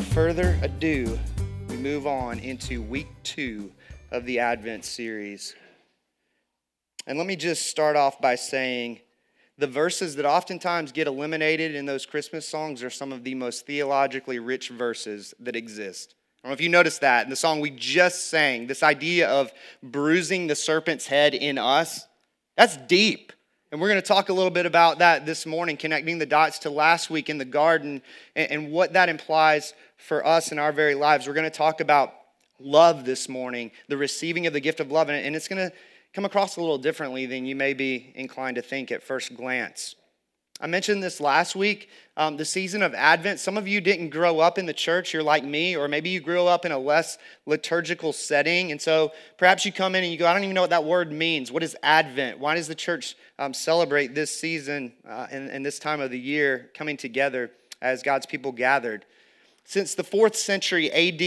without further ado, we move on into week two of the Advent series. And let me just start off by saying the verses that oftentimes get eliminated in those Christmas songs are some of the most theologically rich verses that exist. I don't know if you noticed that in the song we just sang, this idea of bruising the serpent's head in us, that's deep. And we're going to talk a little bit about that this morning, connecting the dots to last week in the garden and, and what that implies for us in our very lives. We're going to talk about love this morning, the receiving of the gift of love, and it's going to come across a little differently than you may be inclined to think at first glance. I mentioned this last week, um, the season of Advent. Some of you didn't grow up in the church, you're like me, or maybe you grew up in a less liturgical setting. And so perhaps you come in and you go, I don't even know what that word means. What is Advent? Why does the church um, celebrate this season uh, and, and this time of the year coming together as God's people gathered? Since the fourth century AD,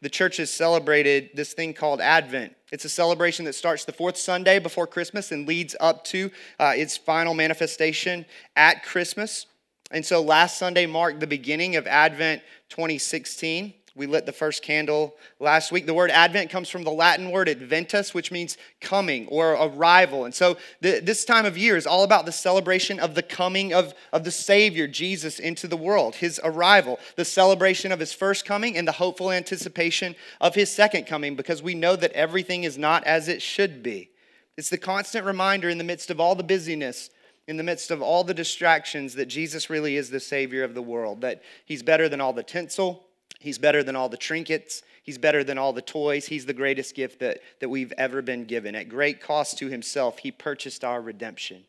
the church has celebrated this thing called Advent. It's a celebration that starts the fourth Sunday before Christmas and leads up to uh, its final manifestation at Christmas. And so last Sunday marked the beginning of Advent 2016. We lit the first candle last week. The word Advent comes from the Latin word adventus, which means coming or arrival. And so the, this time of year is all about the celebration of the coming of, of the Savior, Jesus, into the world, his arrival, the celebration of his first coming, and the hopeful anticipation of his second coming, because we know that everything is not as it should be. It's the constant reminder in the midst of all the busyness in the midst of all the distractions that Jesus really is the Savior of the world, that He's better than all the tinsel, He's better than all the trinkets. He's better than all the toys. He's the greatest gift that, that we've ever been given. At great cost to himself, he purchased our redemption.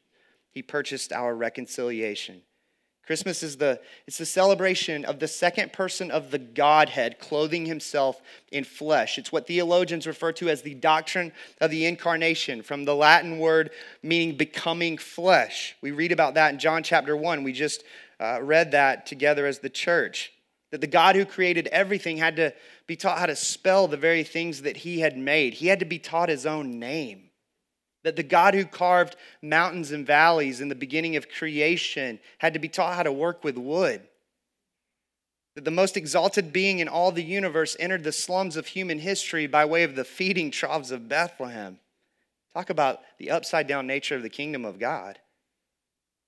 He purchased our reconciliation. Christmas is the it's the celebration of the second person of the Godhead clothing himself in flesh. It's what theologians refer to as the doctrine of the incarnation from the Latin word meaning becoming flesh. We read about that in John chapter 1. We just uh, read that together as the church. That the God who created everything had to be taught how to spell the very things that he had made. He had to be taught his own name. That the God who carved mountains and valleys in the beginning of creation had to be taught how to work with wood. That the most exalted being in all the universe entered the slums of human history by way of the feeding troughs of Bethlehem. Talk about the upside down nature of the kingdom of God.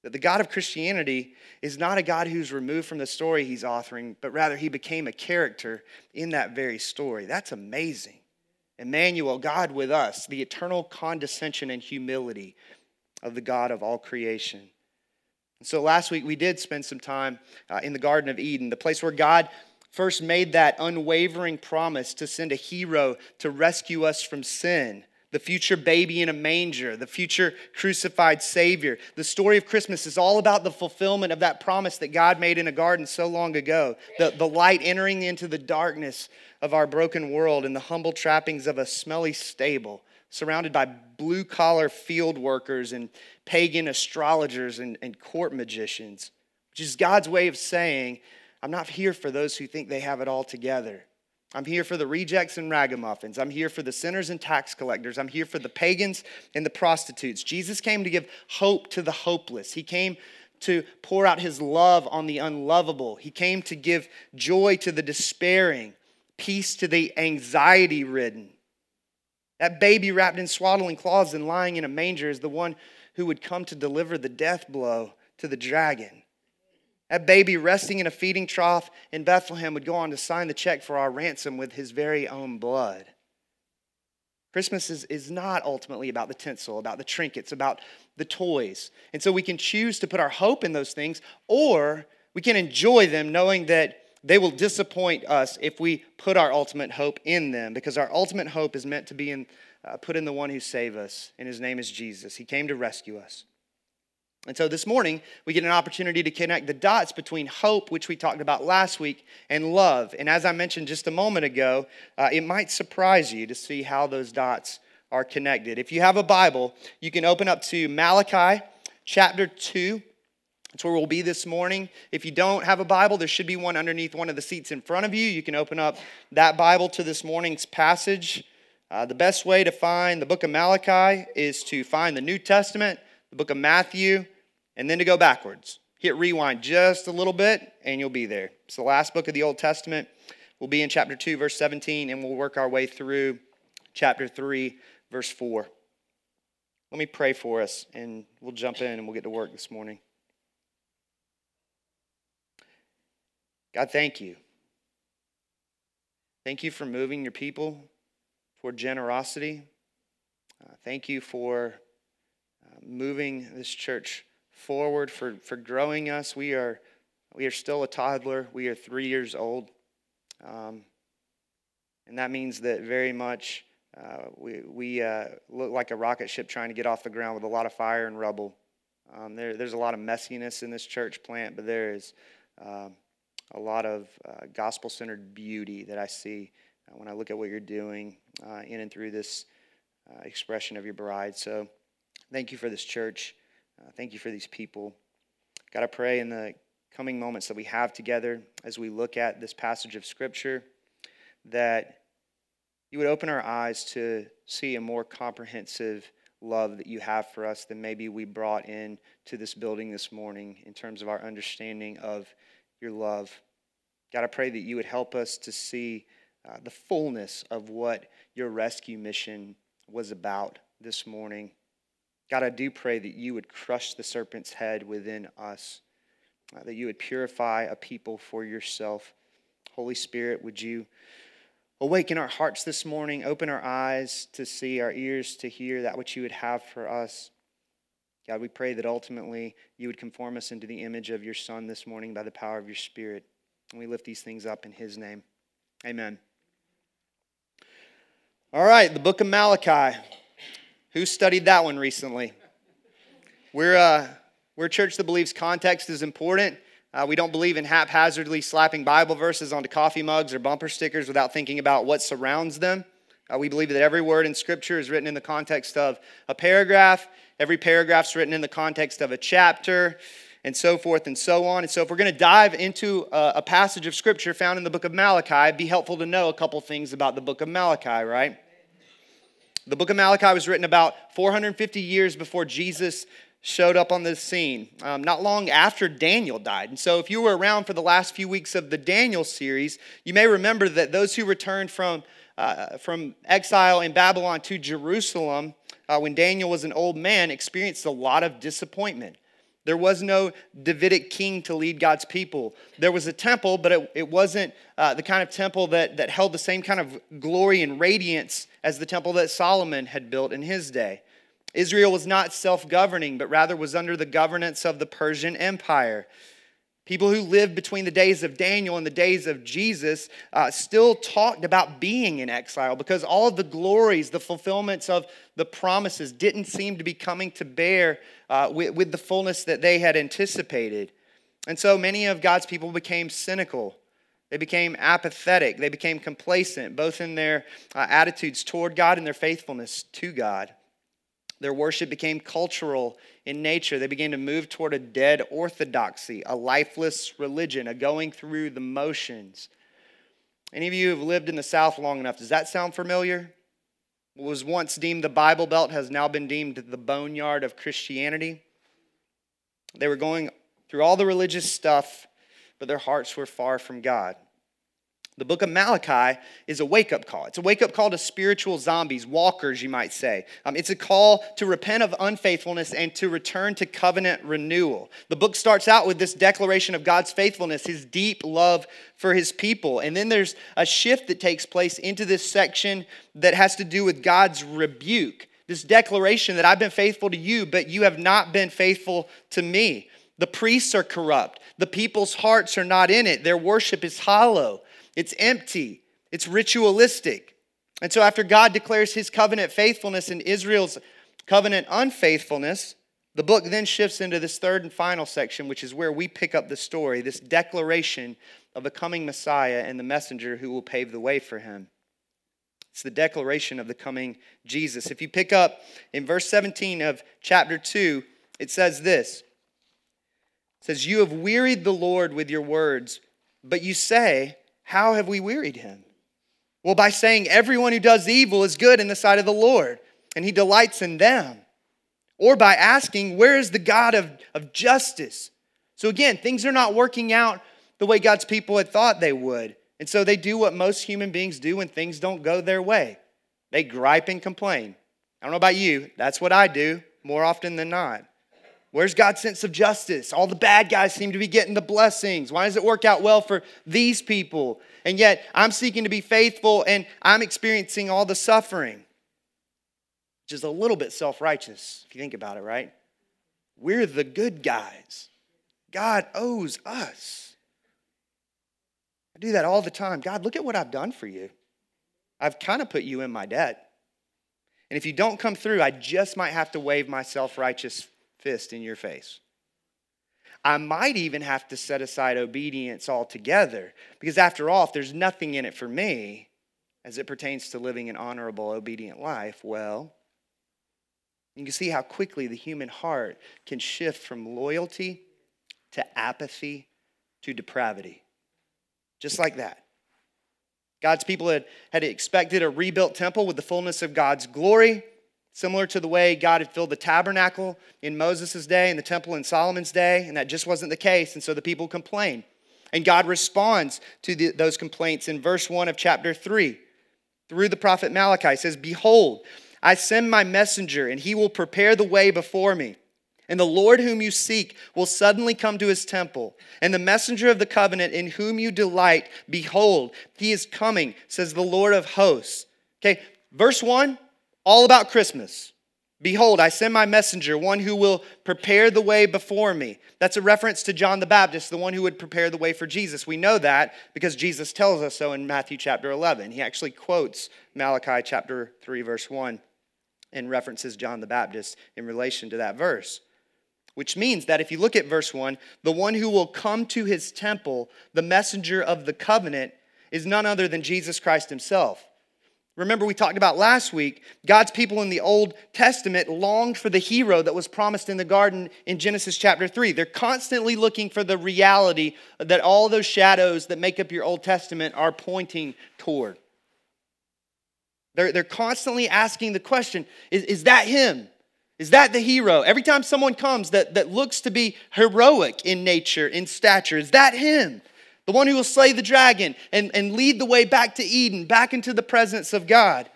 That the God of Christianity is not a God who's removed from the story he's authoring, but rather he became a character in that very story. That's amazing. Emmanuel, God with us, the eternal condescension and humility of the God of all creation. And So last week we did spend some time uh, in the Garden of Eden, the place where God first made that unwavering promise to send a hero to rescue us from sin the future baby in a manger, the future crucified Savior. The story of Christmas is all about the fulfillment of that promise that God made in a garden so long ago. The, the light entering into the darkness of our broken world and the humble trappings of a smelly stable, surrounded by blue collar field workers and pagan astrologers and, and court magicians, which is God's way of saying, I'm not here for those who think they have it all together. I'm here for the rejects and ragamuffins. I'm here for the sinners and tax collectors. I'm here for the pagans and the prostitutes. Jesus came to give hope to the hopeless. He came to pour out his love on the unlovable. He came to give joy to the despairing, peace to the anxiety ridden. That baby wrapped in swaddling cloths and lying in a manger is the one who would come to deliver the death blow to the dragon. That baby resting in a feeding trough in Bethlehem would go on to sign the check for our ransom with his very own blood. Christmas is, is not ultimately about the tinsel, about the trinkets, about the toys. And so we can choose to put our hope in those things, or we can enjoy them knowing that they will disappoint us if we put our ultimate hope in them, because our ultimate hope is meant to be in, uh, put in the one who saved us, and his name is Jesus. He came to rescue us. And so this morning, we get an opportunity to connect the dots between hope, which we talked about last week, and love. And as I mentioned just a moment ago, uh, it might surprise you to see how those dots are connected. If you have a Bible, you can open up to Malachi chapter 2. That's where we'll be this morning. If you don't have a Bible, there should be one underneath one of the seats in front of you. You can open up that Bible to this morning's passage. Uh, the best way to find the book of Malachi is to find the New Testament, the book of Matthew, and then to go backwards. hit rewind just a little bit and you'll be there. It's the last book of the Old Testament. We'll be in chapter 2, verse 17, and we'll work our way through chapter 3, verse 4. Let me pray for us, and we'll jump in and we'll get to work this morning. God, thank you. Thank you for moving your people for generosity. Uh, thank you for uh, moving this church forward, for, for growing us. We are, we are still a toddler, we are three years old. Um, and that means that very much uh, we, we uh, look like a rocket ship trying to get off the ground with a lot of fire and rubble. Um, there, there's a lot of messiness in this church plant, but there is uh, a lot of uh, gospel centered beauty that I see uh, when I look at what you're doing uh, in and through this expression of your bride. So thank you for this church. Thank you for these people. God, I pray in the coming moments that we have together as we look at this passage of Scripture that you would open our eyes to see a more comprehensive love that you have for us than maybe we brought in to this building this morning in terms of our understanding of your love. God, I pray that you would help us to see uh, the fullness of what your rescue mission was about this morning. God, I do pray that you would crush the serpent's head within us uh, that you would purify a people for yourself. Holy Spirit, would you awaken our hearts this morning, open our eyes to see, our ears to hear that which you would have for us. God, we pray that ultimately you would conform us into the image of your Son this morning by the power of your Spirit. And we lift these things up in his name. Amen. All right, the book of Malachi. Who studied that one recently? We're, uh, we're a church that believes context is important. Uh, we don't believe in haphazardly slapping Bible verses onto coffee mugs or bumper stickers without thinking about what surrounds them. Uh, we believe that every word in Scripture is written in the context of a paragraph. Every paragraph is written in the context of a chapter, and so forth and so on. And so, if we're going to dive into a, a passage of Scripture found in the book of Malachi, it'd be helpful to know a couple things about the book of Malachi, right? The book of Malachi was written about 450 years before Jesus showed up on the scene um, not long after Daniel died. And so, if you were around for the last few weeks of the Daniel series, you may remember that those who returned from, uh, from exile in Babylon to Jerusalem uh, when Daniel was an old man experienced a lot of disappointment. There was no Davidic king to lead God's people. There was a temple, but it, it wasn't uh, the kind of temple that, that held the same kind of glory and radiance as the temple that Solomon had built in his day. Israel was not self governing, but rather was under the governance of the Persian Empire. People who lived between the days of Daniel and the days of Jesus uh, still talked about being in exile because all of the glories, the fulfillments of the promises didn't seem to be coming to bear uh, with, with the fullness that they had anticipated. And so many of God's people became cynical. They became apathetic. They became complacent, both in their uh, attitudes toward God and their faithfulness to God. Their worship became cultural in nature. They began to move toward a dead orthodoxy, a lifeless religion, a going through the motions. Any of you who have lived in the South long enough, does that sound familiar? What was once deemed the Bible Belt has now been deemed the boneyard of Christianity. They were going through all the religious stuff, but their hearts were far from God. The book of Malachi is a wake up call. It's a wake up call to spiritual zombies, walkers, you might say. Um, it's a call to repent of unfaithfulness and to return to covenant renewal. The book starts out with this declaration of God's faithfulness, his deep love for his people. And then there's a shift that takes place into this section that has to do with God's rebuke. This declaration that I've been faithful to you, but you have not been faithful to me. The priests are corrupt. The people's hearts are not in it. Their worship is hollow. It's empty, it's ritualistic. And so, after God declares his covenant faithfulness and Israel's covenant unfaithfulness, the book then shifts into this third and final section, which is where we pick up the story this declaration of a coming Messiah and the messenger who will pave the way for him. It's the declaration of the coming Jesus. If you pick up in verse 17 of chapter 2, it says this It says, You have wearied the Lord with your words, but you say, how have we wearied him? Well, by saying everyone who does evil is good in the sight of the Lord, and he delights in them. Or by asking, Where is the God of, of justice? So again, things are not working out the way God's people had thought they would. And so they do what most human beings do when things don't go their way they gripe and complain. I don't know about you, that's what I do more often than not. Where's God's sense of justice? All the bad guys seem to be getting the blessings. Why does it work out well for these people? And yet I'm seeking to be faithful and I'm experiencing all the suffering, which is a little bit self righteous if you think about it, right? We're the good guys. God owes us. I do that all the time. God, look at what I've done for you. I've kind of put you in my debt. And if you don't come through, I just might have to wave my self righteous fist in your face. I might even have to set aside obedience altogether because, after all, if there's nothing in it for me as it pertains to living an honorable, obedient life, well, you can see how quickly the human heart can shift from loyalty to apathy to depravity. Just like that. God's people had, had expected a rebuilt temple with the fullness of God's glory, similar to the way God had filled the tabernacle in Moses' day and the temple in Solomon's day, and that just wasn't the case. And so the people complain. And God responds to the, those complaints in verse 1 of chapter 3 through the prophet Malachi. says, Behold, I send my messenger, and he will prepare the way before me. And the Lord whom you seek will suddenly come to his temple. And the messenger of the covenant in whom you delight, behold, he is coming, says the Lord of hosts. Okay, verse 1, all about Christmas. Behold, I send my messenger, one who will prepare the way before me. That's a reference to John the Baptist, the one who would prepare the way for Jesus. We know that because Jesus tells us so in Matthew chapter 11. He actually quotes Malachi chapter 3, verse 1, and references John the Baptist in relation to that verse which means that if you look at verse 1, the one who will come to his temple, the messenger of the covenant, is none other than Jesus Christ himself. Remember, we talked about last week, God's people in the Old Testament longed for the hero that was promised in the garden in Genesis chapter 3. They're constantly looking for the reality that all those shadows that make up your Old Testament are pointing toward. They're, they're constantly asking the question is, is that him? Is that the hero? Every time someone comes that, that looks to be heroic in nature, in stature, is that him? The one who will slay the dragon and, and lead the way back to Eden, back into the presence of God.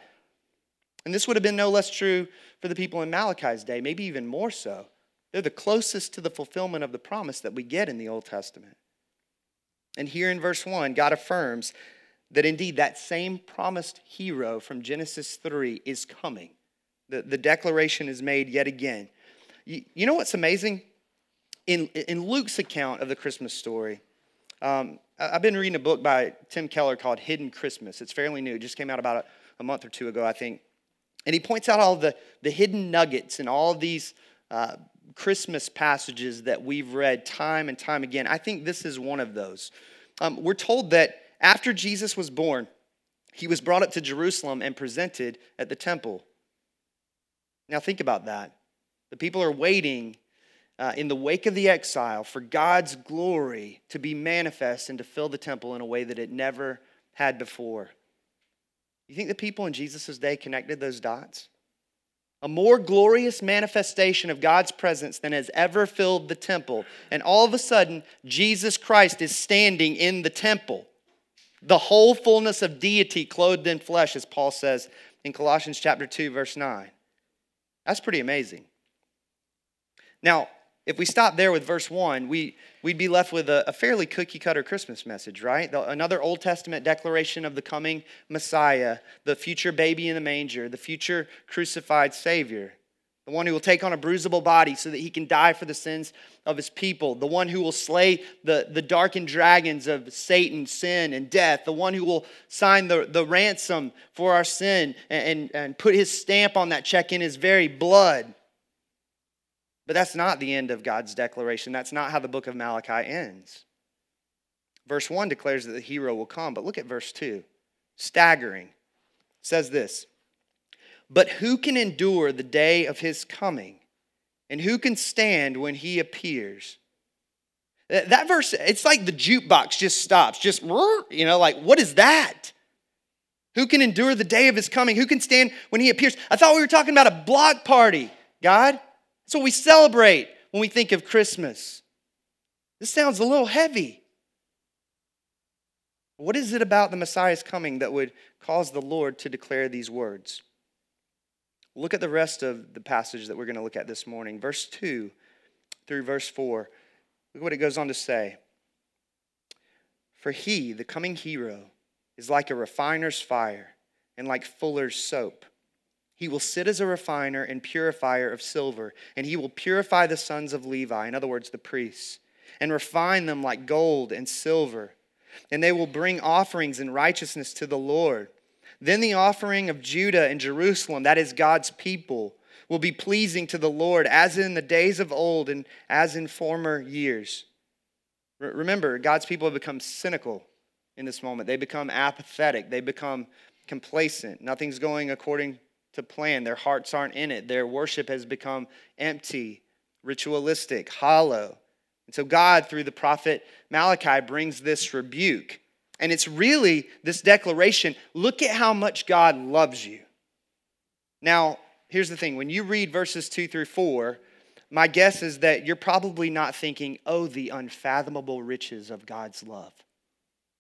And this would have been no less true for the people in Malachi's day, maybe even more so. They're the closest to the fulfillment of the promise that we get in the Old Testament. And here in verse 1, God affirms that indeed that same promised hero from Genesis 3 is coming. The, the declaration is made yet again. You, you know what's amazing? In, in Luke's account of the Christmas story, um, I've been reading a book by Tim Keller called Hidden Christmas. It's fairly new, it just came out about a, a month or two ago, I think. And he points out all the, the hidden nuggets and all these uh, Christmas passages that we've read time and time again. I think this is one of those. Um, we're told that after Jesus was born, he was brought up to Jerusalem and presented at the temple. Now, think about that. The people are waiting uh, in the wake of the exile for God's glory to be manifest and to fill the temple in a way that it never had before. You think the people in Jesus' day connected those dots? A more glorious manifestation of God's presence than has ever filled the temple. And all of a sudden, Jesus Christ is standing in the temple. The whole fullness of deity clothed in flesh, as Paul says in Colossians chapter 2, verse 9. That's pretty amazing. Now, if we stop there with verse 1, we, we'd be left with a, a fairly cookie cutter Christmas message, right? The, another Old Testament declaration of the coming Messiah, the future baby in the manger, the future crucified Savior, the one who will take on a bruisable body so that he can die for the sins of his people, the one who will slay the, the darkened dragons of Satan, sin, and death, the one who will sign the, the ransom for our sin and, and, and put his stamp on that check in his very blood. But that's not the end of God's declaration. That's not how the book of Malachi ends. Verse 1 declares that the hero will come, but look at verse 2. Staggering. It says this But who can endure the day of his coming? And who can stand when he appears? That verse, it's like the jukebox just stops, just, you know, like, what is that? Who can endure the day of his coming? Who can stand when he appears? I thought we were talking about a block party, God. That's what we celebrate when we think of Christmas. This sounds a little heavy. What is it about the Messiah's coming that would cause the Lord to declare these words? Look at the rest of the passage that we're going to look at this morning, verse 2 through verse 4. Look what it goes on to say. For he, the coming hero, is like a refiner's fire and like fuller's soap. He will sit as a refiner and purifier of silver, and he will purify the sons of Levi, in other words, the priests, and refine them like gold and silver. And they will bring offerings in righteousness to the Lord. Then the offering of Judah and Jerusalem, that is God's people, will be pleasing to the Lord, as in the days of old and as in former years. Remember, God's people have become cynical in this moment. They become apathetic. They become complacent. Nothing's going according to plan. Their hearts aren't in it. Their worship has become empty, ritualistic, hollow. And so God, through the prophet Malachi, brings this rebuke. And it's really this declaration look at how much God loves you. Now, here's the thing when you read verses two through four, my guess is that you're probably not thinking, oh, the unfathomable riches of God's love.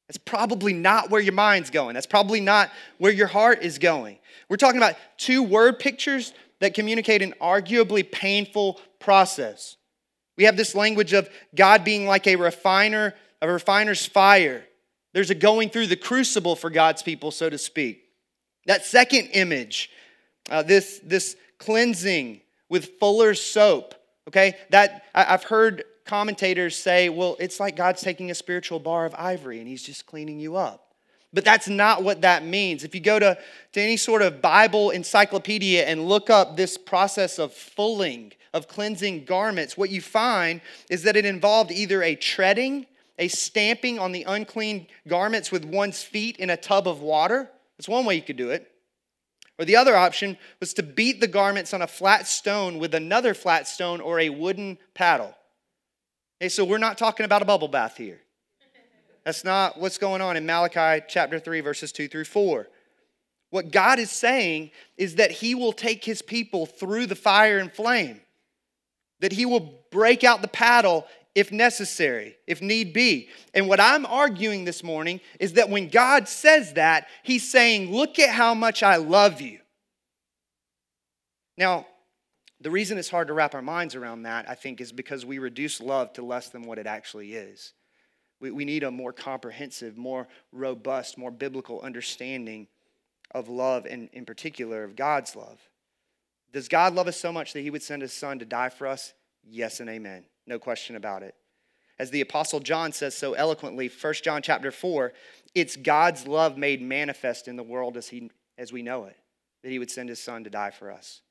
That's probably not where your mind's going. That's probably not where your heart is going. We're talking about two word pictures that communicate an arguably painful process. We have this language of God being like a refiner, a refiner's fire. There's a going through the crucible for God's people, so to speak. That second image, uh, this, this cleansing with fuller soap, Okay, that I've heard commentators say, well, it's like God's taking a spiritual bar of ivory and he's just cleaning you up. But that's not what that means. If you go to, to any sort of Bible encyclopedia and look up this process of fulling, of cleansing garments, what you find is that it involved either a treading, a stamping on the unclean garments with one's feet in a tub of water. That's one way you could do it. Or the other option was to beat the garments on a flat stone with another flat stone or a wooden paddle. Okay, so we're not talking about a bubble bath here. That's not what's going on in Malachi chapter 3, verses 2 through 4. What God is saying is that He will take His people through the fire and flame, that He will break out the paddle if necessary, if need be. And what I'm arguing this morning is that when God says that, He's saying, Look at how much I love you. Now, the reason it's hard to wrap our minds around that, I think, is because we reduce love to less than what it actually is. We, we need a more comprehensive, more robust, more biblical understanding of love, and in particular of God's love. Does God love us so much that He would send His Son to die for us? Yes and amen no question about it. As the apostle John says so eloquently, 1 John chapter 4, it's God's love made manifest in the world as, he, as we know it, that he would send his son to die for us.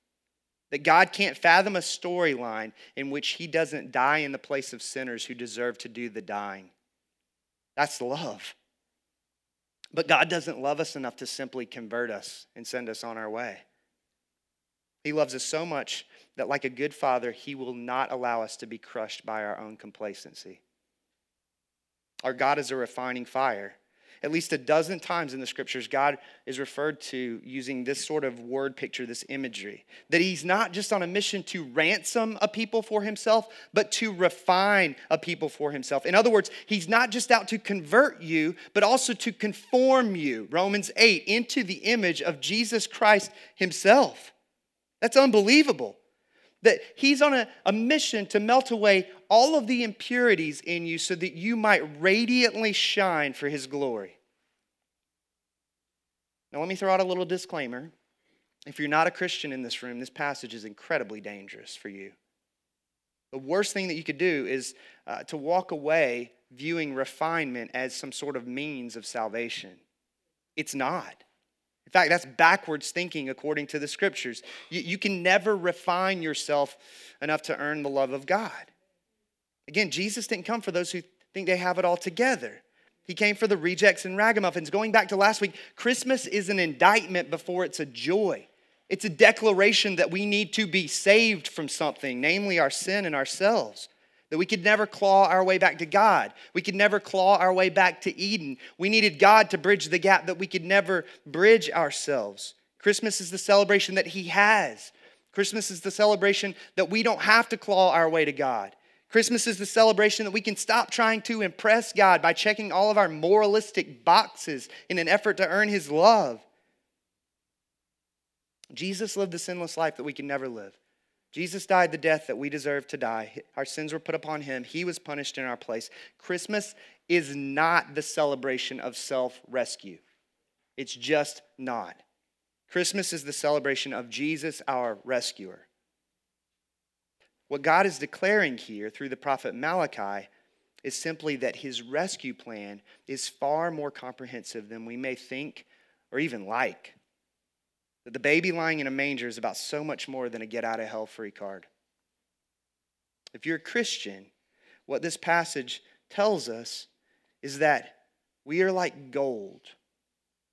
That God can't fathom a storyline in which he doesn't die in the place of sinners who deserve to do the dying. That's love. But God doesn't love us enough to simply convert us and send us on our way. He loves us so much that, like a good father, he will not allow us to be crushed by our own complacency. Our God is a refining fire. At least a dozen times in the scriptures, God is referred to using this sort of word picture, this imagery. That He's not just on a mission to ransom a people for Himself, but to refine a people for Himself. In other words, He's not just out to convert you, but also to conform you, Romans 8, into the image of Jesus Christ Himself. That's unbelievable. That he's on a, a mission to melt away all of the impurities in you so that you might radiantly shine for his glory. Now, let me throw out a little disclaimer. If you're not a Christian in this room, this passage is incredibly dangerous for you. The worst thing that you could do is uh, to walk away viewing refinement as some sort of means of salvation. It's not. In fact, that's backwards thinking according to the scriptures. You, you, can never refine yourself enough to earn the love of God. Again, Jesus didn't come for those who think they have it all together. He came for the rejects and ragamuffins. Going back to last week, Christmas is an indictment before it's a joy. It's a declaration that we need to be saved from something, namely our sin and ourselves that we could never claw our way back to God. We could never claw our way back to Eden. We needed God to bridge the gap that we could never bridge ourselves. Christmas is the celebration that He has. Christmas is the celebration that we don't have to claw our way to God. Christmas is the celebration that we can stop trying to impress God by checking all of our moralistic boxes in an effort to earn His love. Jesus lived the sinless life that we can never live. Jesus died the death that we deserve to die. Our sins were put upon him. He was punished in our place. Christmas is not the celebration of self rescue, it's just not. Christmas is the celebration of Jesus, our rescuer. What God is declaring here through the prophet Malachi is simply that his rescue plan is far more comprehensive than we may think or even like. That the baby lying in a manger is about so much more than a get out of hell free card. If you're a Christian, what this passage tells us is that we are like gold.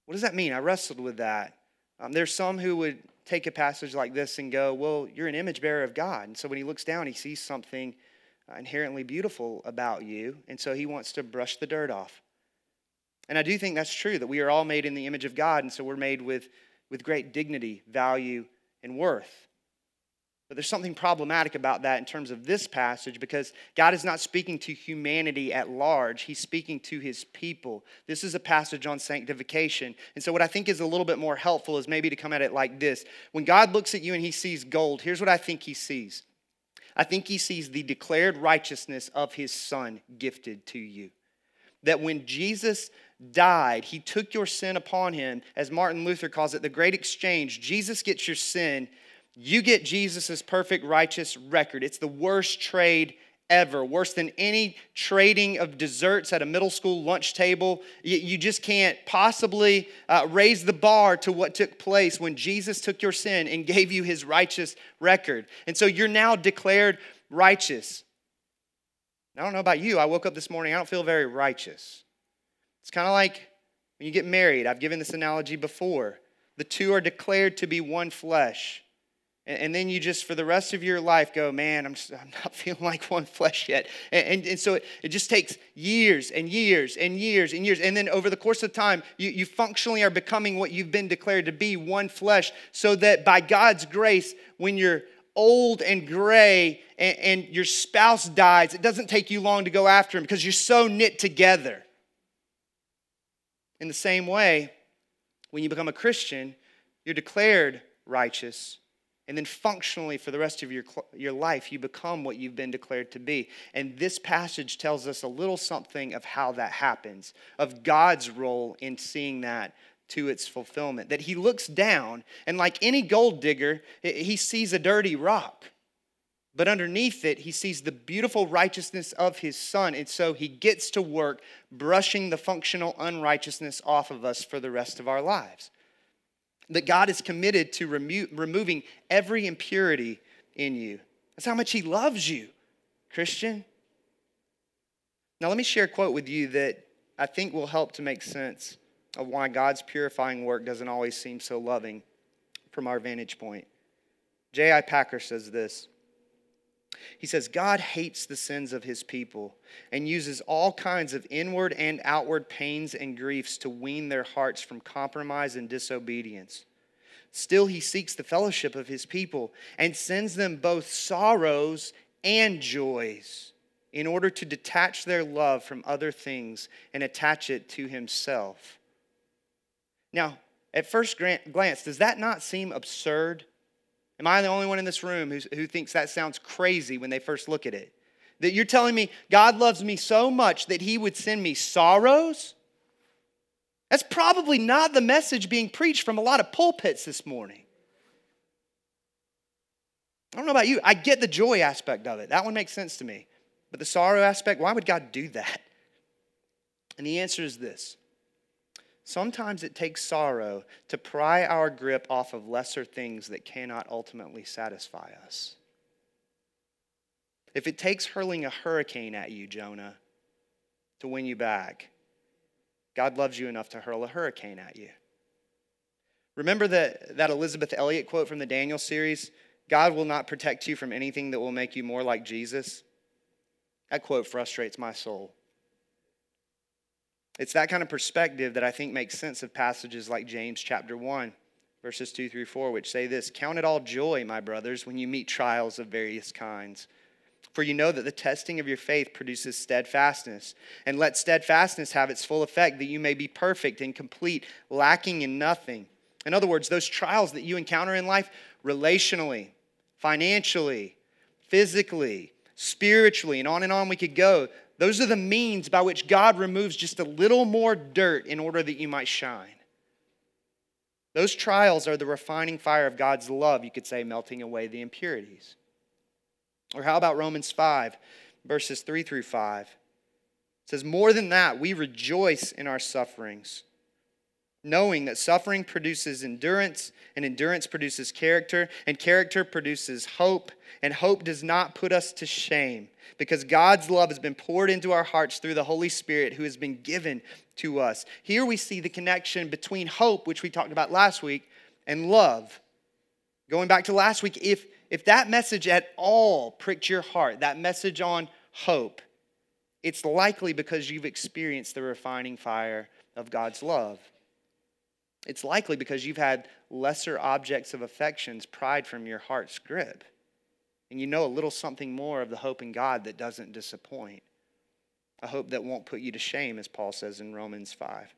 What does that mean? I wrestled with that. Um, there's some who would take a passage like this and go, Well, you're an image bearer of God. And so when he looks down, he sees something uh, inherently beautiful about you. And so he wants to brush the dirt off. And I do think that's true, that we are all made in the image of God. And so we're made with, with great dignity, value, and worth. But there's something problematic about that in terms of this passage because God is not speaking to humanity at large. He's speaking to his people. This is a passage on sanctification. And so, what I think is a little bit more helpful is maybe to come at it like this When God looks at you and he sees gold, here's what I think he sees I think he sees the declared righteousness of his son gifted to you. That when Jesus died, he took your sin upon him, as Martin Luther calls it, the great exchange. Jesus gets your sin you get Jesus' perfect righteous record. It's the worst trade ever, worse than any trading of desserts at a middle school lunch table. You, just can't possibly uh, raise the bar to what took place when Jesus took your sin and gave you his righteous record. And so you're now declared righteous. I don't know about you. I woke up this morning, I don't feel very righteous. It's kind of like when you get married. I've given this analogy before. The two are declared to be one flesh. And then you just, for the rest of your life, go, man, I'm, just, I'm not feeling like one flesh yet. And, and, and, so it, it just takes years and years and years and years. And then over the course of time, you, you functionally are becoming what you've been declared to be one flesh, so that by God's grace, when you're old and gray and, and your spouse dies, it doesn't take you long to go after him because you're so knit together. In the same way, when you become a Christian, you're declared righteous and then functionally, for the rest of your, your life, you become what you've been declared to be. And this passage tells us a little something of how that happens, of God's role in seeing that to its fulfillment. That he looks down, and like any gold digger, he sees a dirty rock. But underneath it, he sees the beautiful righteousness of his son. And so he gets to work brushing the functional unrighteousness off of us for the rest of our lives that God is committed to remo- removing every impurity in you. That's how much He loves you, Christian. Now, let me share a quote with you that I think will help to make sense of why God's purifying work doesn't always seem so loving from our vantage point. J.I. Packer says this he says, God hates the sins of his people and uses all kinds of inward and outward pains and griefs to wean their hearts from compromise and disobedience. Still, he seeks the fellowship of his people and sends them both sorrows and joys in order to detach their love from other things and attach it to himself. Now, at first glance, does that not seem absurd? Am I the only one in this room who, who thinks that sounds crazy when they first look at it? That you're telling me God loves me so much that he would send me sorrows? That's probably not the message being preached from a lot of pulpits this morning. I don't know about you. I get the joy aspect of it. That one makes sense to me. But the sorrow aspect, why would God do that? And the answer is this Sometimes it takes sorrow to pry our grip off of lesser things that cannot ultimately satisfy us. If it takes hurling a hurricane at you, Jonah, to win you back, God loves you enough to hurl a hurricane at you. Remember that, that Elisabeth Elliot quote from the Daniel series God will not protect you from anything that will make you more like Jesus? That quote frustrates my soul. It's that kind of perspective that I think makes sense of passages like James chapter 1, verses 2 through 4, which say this Count it all joy, my brothers, when you meet trials of various kinds. For you know that the testing of your faith produces steadfastness. And let steadfastness have its full effect, that you may be perfect and complete, lacking in nothing. In other words, those trials that you encounter in life, relationally, financially, physically, spiritually, and on and on we could go, those are the means by which God removes just a little more dirt in order that you might shine. Those trials are the refining fire of God's love, you could say, melting away the impurities. Or how about Romans 5, verses 3 through 5? It says, More than that, we rejoice in our sufferings, knowing that suffering produces endurance, and endurance produces character, and character produces hope, and hope does not put us to shame, because God's love has been poured into our hearts through the Holy Spirit who has been given to us. Here we see the connection between hope, which we talked about last week, and love. Going back to last week, if if that message at all pricked your heart, that message on hope, it's likely because you've experienced the refining fire of God's love. It's likely because you've had lesser objects of affections pried from your heart's grip. And you know a little something more of the hope in God that doesn't disappoint. A hope that won't put you to shame, as Paul says in Romans 5.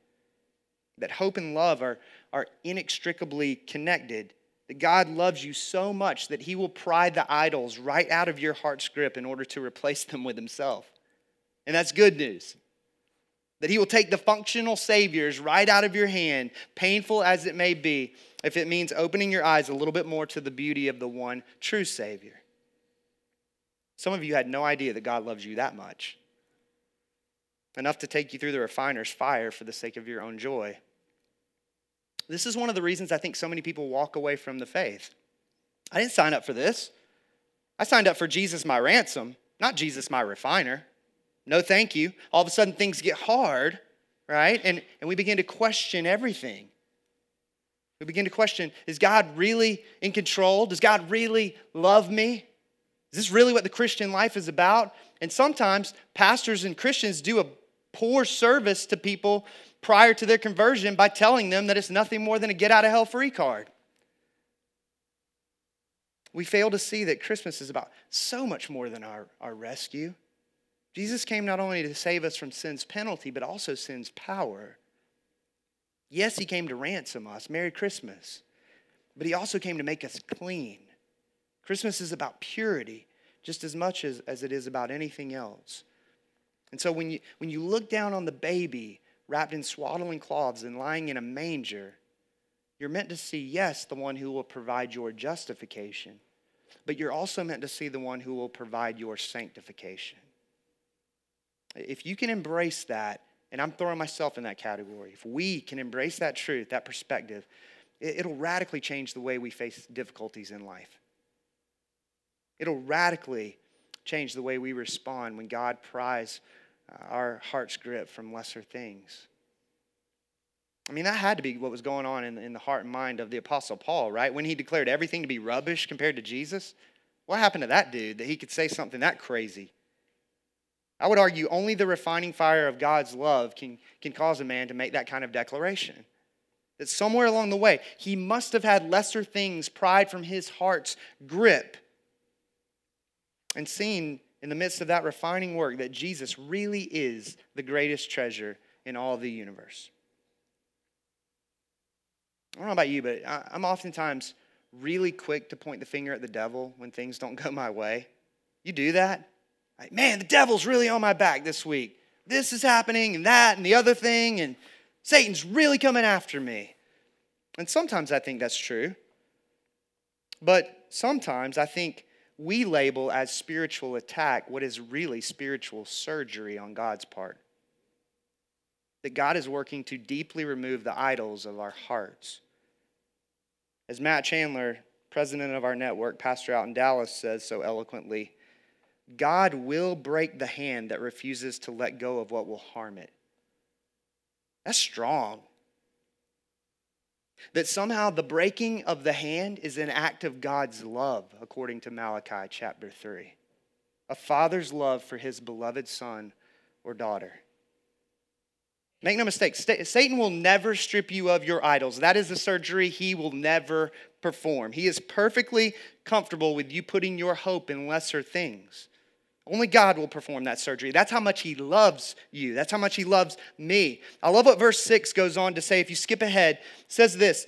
That hope and love are, are inextricably connected that God loves you so much that he will pry the idols right out of your heart's grip in order to replace them with himself. And that's good news. That he will take the functional saviors right out of your hand, painful as it may be, if it means opening your eyes a little bit more to the beauty of the one true Savior. Some of you had no idea that God loves you that much. Enough to take you through the refiner's fire for the sake of your own joy. This is one of the reasons I think so many people walk away from the faith. I didn't sign up for this. I signed up for Jesus, my ransom, not Jesus, my refiner. No, thank you. All of a sudden, things get hard, right? And, and we begin to question everything. We begin to question is God really in control? Does God really love me? Is this really what the Christian life is about? And sometimes pastors and Christians do a poor service to people prior to their conversion by telling them that it's nothing more than a get out of hell free card. We fail to see that Christmas is about so much more than our, our rescue. Jesus came not only to save us from sin's penalty, but also sin's power. Yes, he came to ransom us. Merry Christmas. But he also came to make us clean. Christmas is about purity just as much as, as it is about anything else. And so when you, when you look down on the baby wrapped in swaddling cloths and lying in a manger, you're meant to see, yes, the one who will provide your justification, but you're also meant to see the one who will provide your sanctification. If you can embrace that, and I'm throwing myself in that category, if we can embrace that truth, that perspective, it'll radically change the way we face difficulties in life. It'll radically change the way we respond when God pries uh, our heart's grip from lesser things. I mean, that had to be what was going on in, in the heart and mind of the Apostle Paul, right? When he declared everything to be rubbish compared to Jesus. What happened to that dude that he could say something that crazy? I would argue only the refining fire of God's love can, can cause a man to make that kind of declaration. That somewhere along the way, he must have had lesser things pried from his heart's grip and seen in the midst of that refining work that Jesus really is the greatest treasure in all the universe. I don't know about you, but I'm oftentimes really quick to point the finger at the devil when things don't go my way. You do that? Like, man, the devil's really on my back this week. This is happening and that and the other thing, and Satan's really coming after me. And sometimes I think that's true. But sometimes I think we label as spiritual attack what is really spiritual surgery on God's part. That God is working to deeply remove the idols of our hearts. As Matt Chandler, president of our network, pastor out in Dallas, says so eloquently, God will break the hand that refuses to let go of what will harm it. That's strong. That somehow the breaking of the hand is an act of God's love, according to Malachi chapter 3. A father's love for his beloved son or daughter. Make no mistake, Satan will never strip you of your idols. That is the surgery he will never perform. He is perfectly comfortable with you putting your hope in lesser things. Only God will perform that surgery. That's how much He loves you. That's how much He loves me. I love what verse 6 goes on to say. If you skip ahead, says this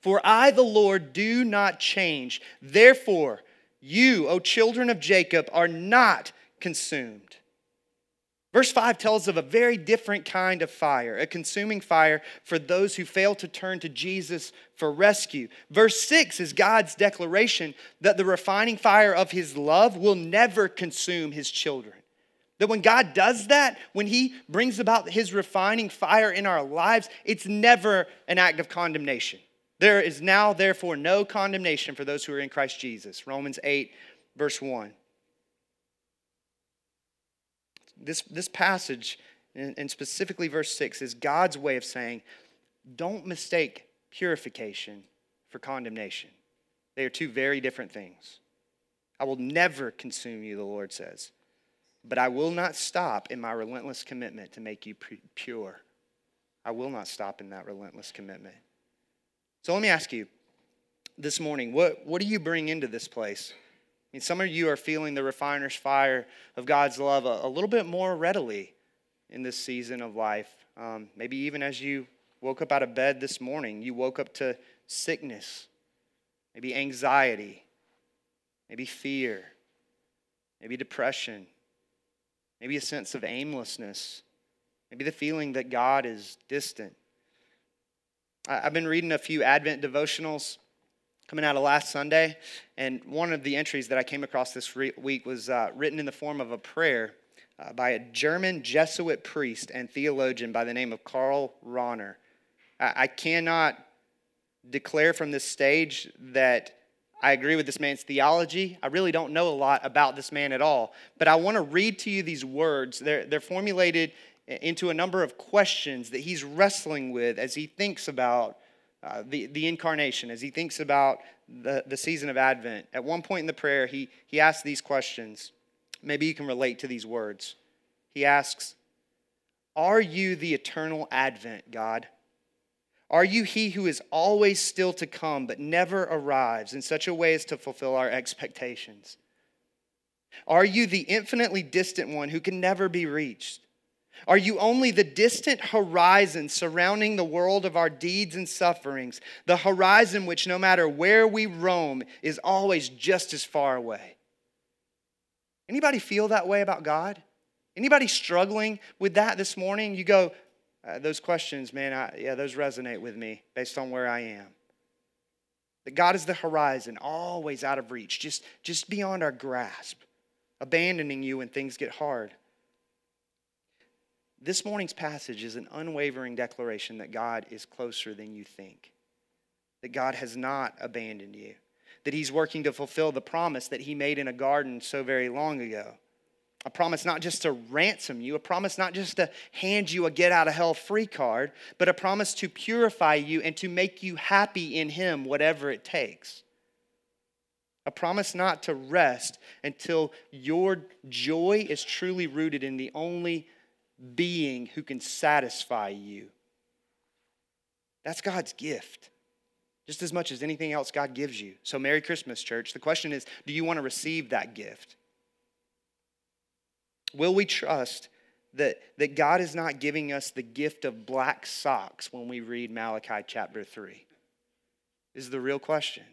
For I, the Lord, do not change. Therefore, you, O children of Jacob, are not consumed. Verse 5 tells of a very different kind of fire, a consuming fire for those who fail to turn to Jesus for rescue. Verse 6 is God's declaration that the refining fire of his love will never consume his children. That when God does that, when he brings about his refining fire in our lives, it's never an act of condemnation. There is now, therefore, no condemnation for those who are in Christ Jesus. Romans 8, verse 1 this, this passage, and specifically verse 6, is God's way of saying, don't mistake purification for condemnation. They are two very different things. I will never consume you, the Lord says, but I will not stop in my relentless commitment to make you pure. I will not stop in that relentless commitment. So let me ask you this morning what, what do you bring into this place? Mean, some of you are feeling the refiner's fire of God's love a, a little bit more readily in this season of life. Um, maybe even as you woke up out of bed this morning, you woke up to sickness, maybe anxiety, maybe fear, maybe depression, maybe a sense of aimlessness, maybe the feeling that God is distant. I've been reading a few Advent devotionals coming out of last Sunday, and one of the entries that I came across this re- week was uh, written in the form of a prayer uh, by a German Jesuit priest and theologian by the name of Karl Rahner. I, I cannot declare from this stage that I agree with this man's theology. I really don't know a lot about this man at all, but I want to read to you these words. They're, they're formulated into a number of questions that he's wrestling with as he thinks about uh, the, the incarnation, as he thinks about the, the season of Advent. At one point in the prayer, he, he asks these questions. Maybe you can relate to these words. He asks, Are you the eternal Advent, God? Are you he who is always still to come but never arrives in such a way as to fulfill our expectations? Are you the infinitely distant one who can never be reached? Are you only the distant horizon surrounding the world of our deeds and sufferings, the horizon which, no matter where we roam, is always just as far away? Anybody feel that way about God? Anybody struggling with that this morning? You go, uh, those questions, man, I, yeah, those resonate with me based on where I am. That God is the horizon, always out of reach, just, just beyond our grasp, abandoning you when things get hard. This morning's passage is an unwavering declaration that God is closer than you think, that God has not abandoned you, that He's working to fulfill the promise that He made in a garden so very long ago. A promise not just to ransom you, a promise not just to hand you a get out of hell free card, but a promise to purify you and to make you happy in Him, whatever it takes. A promise not to rest until your joy is truly rooted in the only being who can satisfy you. That's God's gift, just as much as anything else God gives you. So, Merry Christmas, church. The question is do you want to receive that gift? Will we trust that, that God is not giving us the gift of black socks when we read Malachi chapter 3? Is the real question.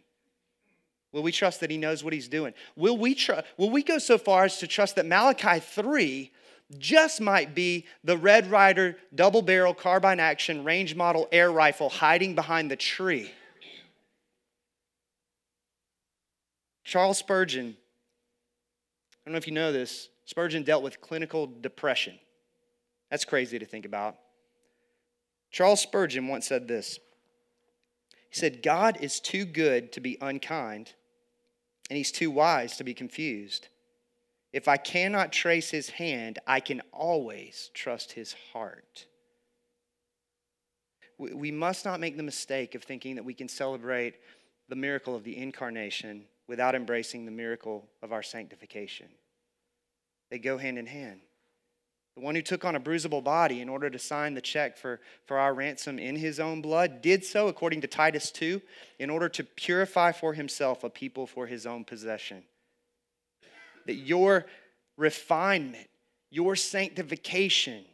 Will we trust that he knows what he's doing? Will we, tr- will we go so far as to trust that Malachi 3 just might be the Red Ryder double barrel carbine action range model air rifle hiding behind the tree. Charles Spurgeon, I don't know if you know this, Spurgeon dealt with clinical depression. That's crazy to think about. Charles Spurgeon once said this He said, God is too good to be unkind, and he's too wise to be confused. If I cannot trace his hand, I can always trust his heart. We must not make the mistake of thinking that we can celebrate the miracle of the incarnation without embracing the miracle of our sanctification. They go hand in hand. The one who took on a bruisable body in order to sign the check for, for our ransom in his own blood did so, according to Titus 2, in order to purify for himself a people for his own possession that your refinement, your sanctification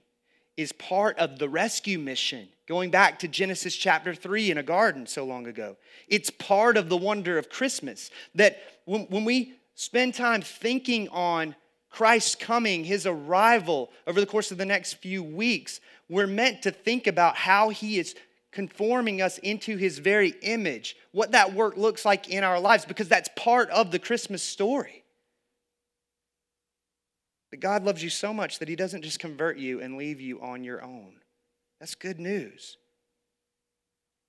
is part of the rescue mission, going back to Genesis chapter 3 in a garden so long ago. It's part of the wonder of Christmas that when, when we spend time thinking on Christ's coming, his arrival over the course of the next few weeks, we're meant to think about how he is conforming us into his very image, what that work looks like in our lives, because that's part of the Christmas story. That God loves you so much that he doesn't just convert you and leave you on your own. That's good news.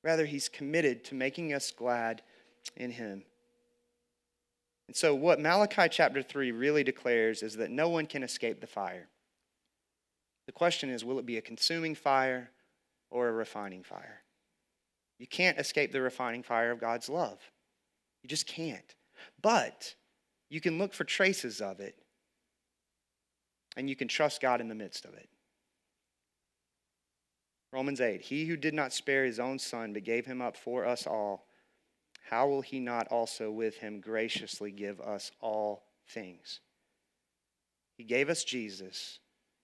Rather, he's committed to making us glad in him. And so, what Malachi chapter 3 really declares is that no one can escape the fire. The question is will it be a consuming fire or a refining fire? You can't escape the refining fire of God's love. You just can't. But you can look for traces of it and you can trust God in the midst of it. Romans 8 He who did not spare his own son, but gave him up for us all, how will he not also with him graciously give us all things? He gave us Jesus,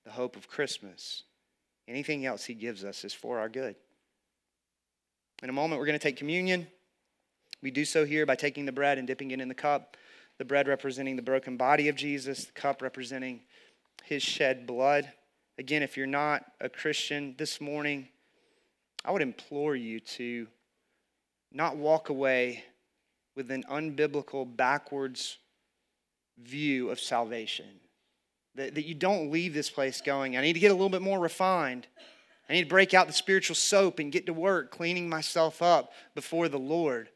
the hope of Christmas. Anything else he gives us is for our good. In a moment, we're going to take communion. We do so here by taking the bread and dipping it in the cup. The bread representing the broken body of Jesus, the cup representing his shed blood. Again, if you're not a Christian this morning, I would implore you to not walk away with an unbiblical, backwards view of salvation. That, that you don't leave this place going, I need to get a little bit more refined. I need to break out the spiritual soap and get to work cleaning myself up before the Lord.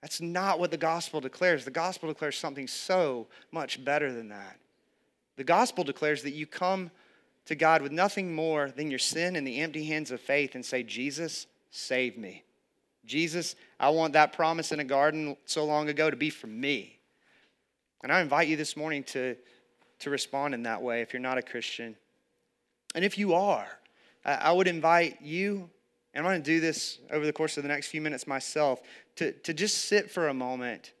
That's not what the gospel declares. The gospel declares something so much better than that. The gospel declares that you come to God with nothing more than your sin and the empty hands of faith and say, Jesus, save me. Jesus, I want that promise in a garden so long ago to be for me. And I invite you this morning to, to respond in that way if you're not a Christian. And if you are, I would invite you, and I'm going to do this over the course of the next few minutes myself, to, to just sit for a moment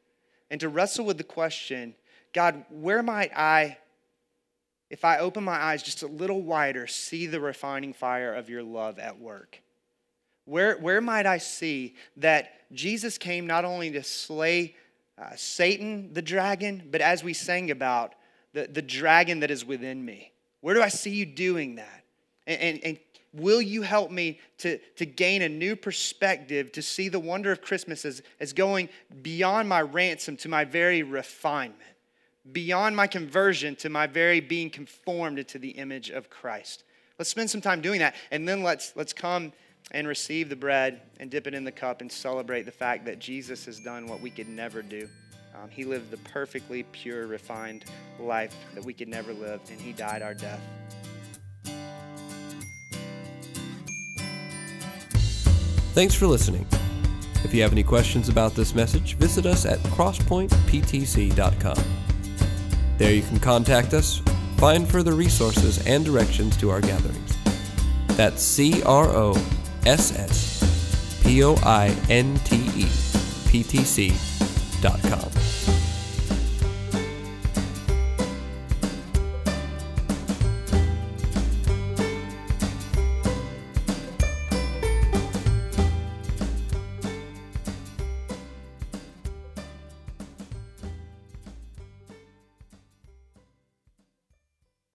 and to wrestle with the question God, where might I if I open my eyes just a little wider, see the refining fire of your love at work? Where, where might I see that Jesus came not only to slay uh, Satan, the dragon, but as we sang about, the, the dragon that is within me? Where do I see you doing that? And, and, and will you help me to, to gain a new perspective, to see the wonder of Christmas as, as going beyond my ransom to my very refinement? Beyond my conversion to my very being conformed into the image of Christ. Let's spend some time doing that. And then let's, let's come and receive the bread and dip it in the cup and celebrate the fact that Jesus has done what we could never do. Um, he lived the perfectly pure, refined life that we could never live, and He died our death. Thanks for listening. If you have any questions about this message, visit us at crosspointeptc.com. There you can contact us, find further resources, and directions to our gatherings. That's C R O S S P O I N T E P T C dot com.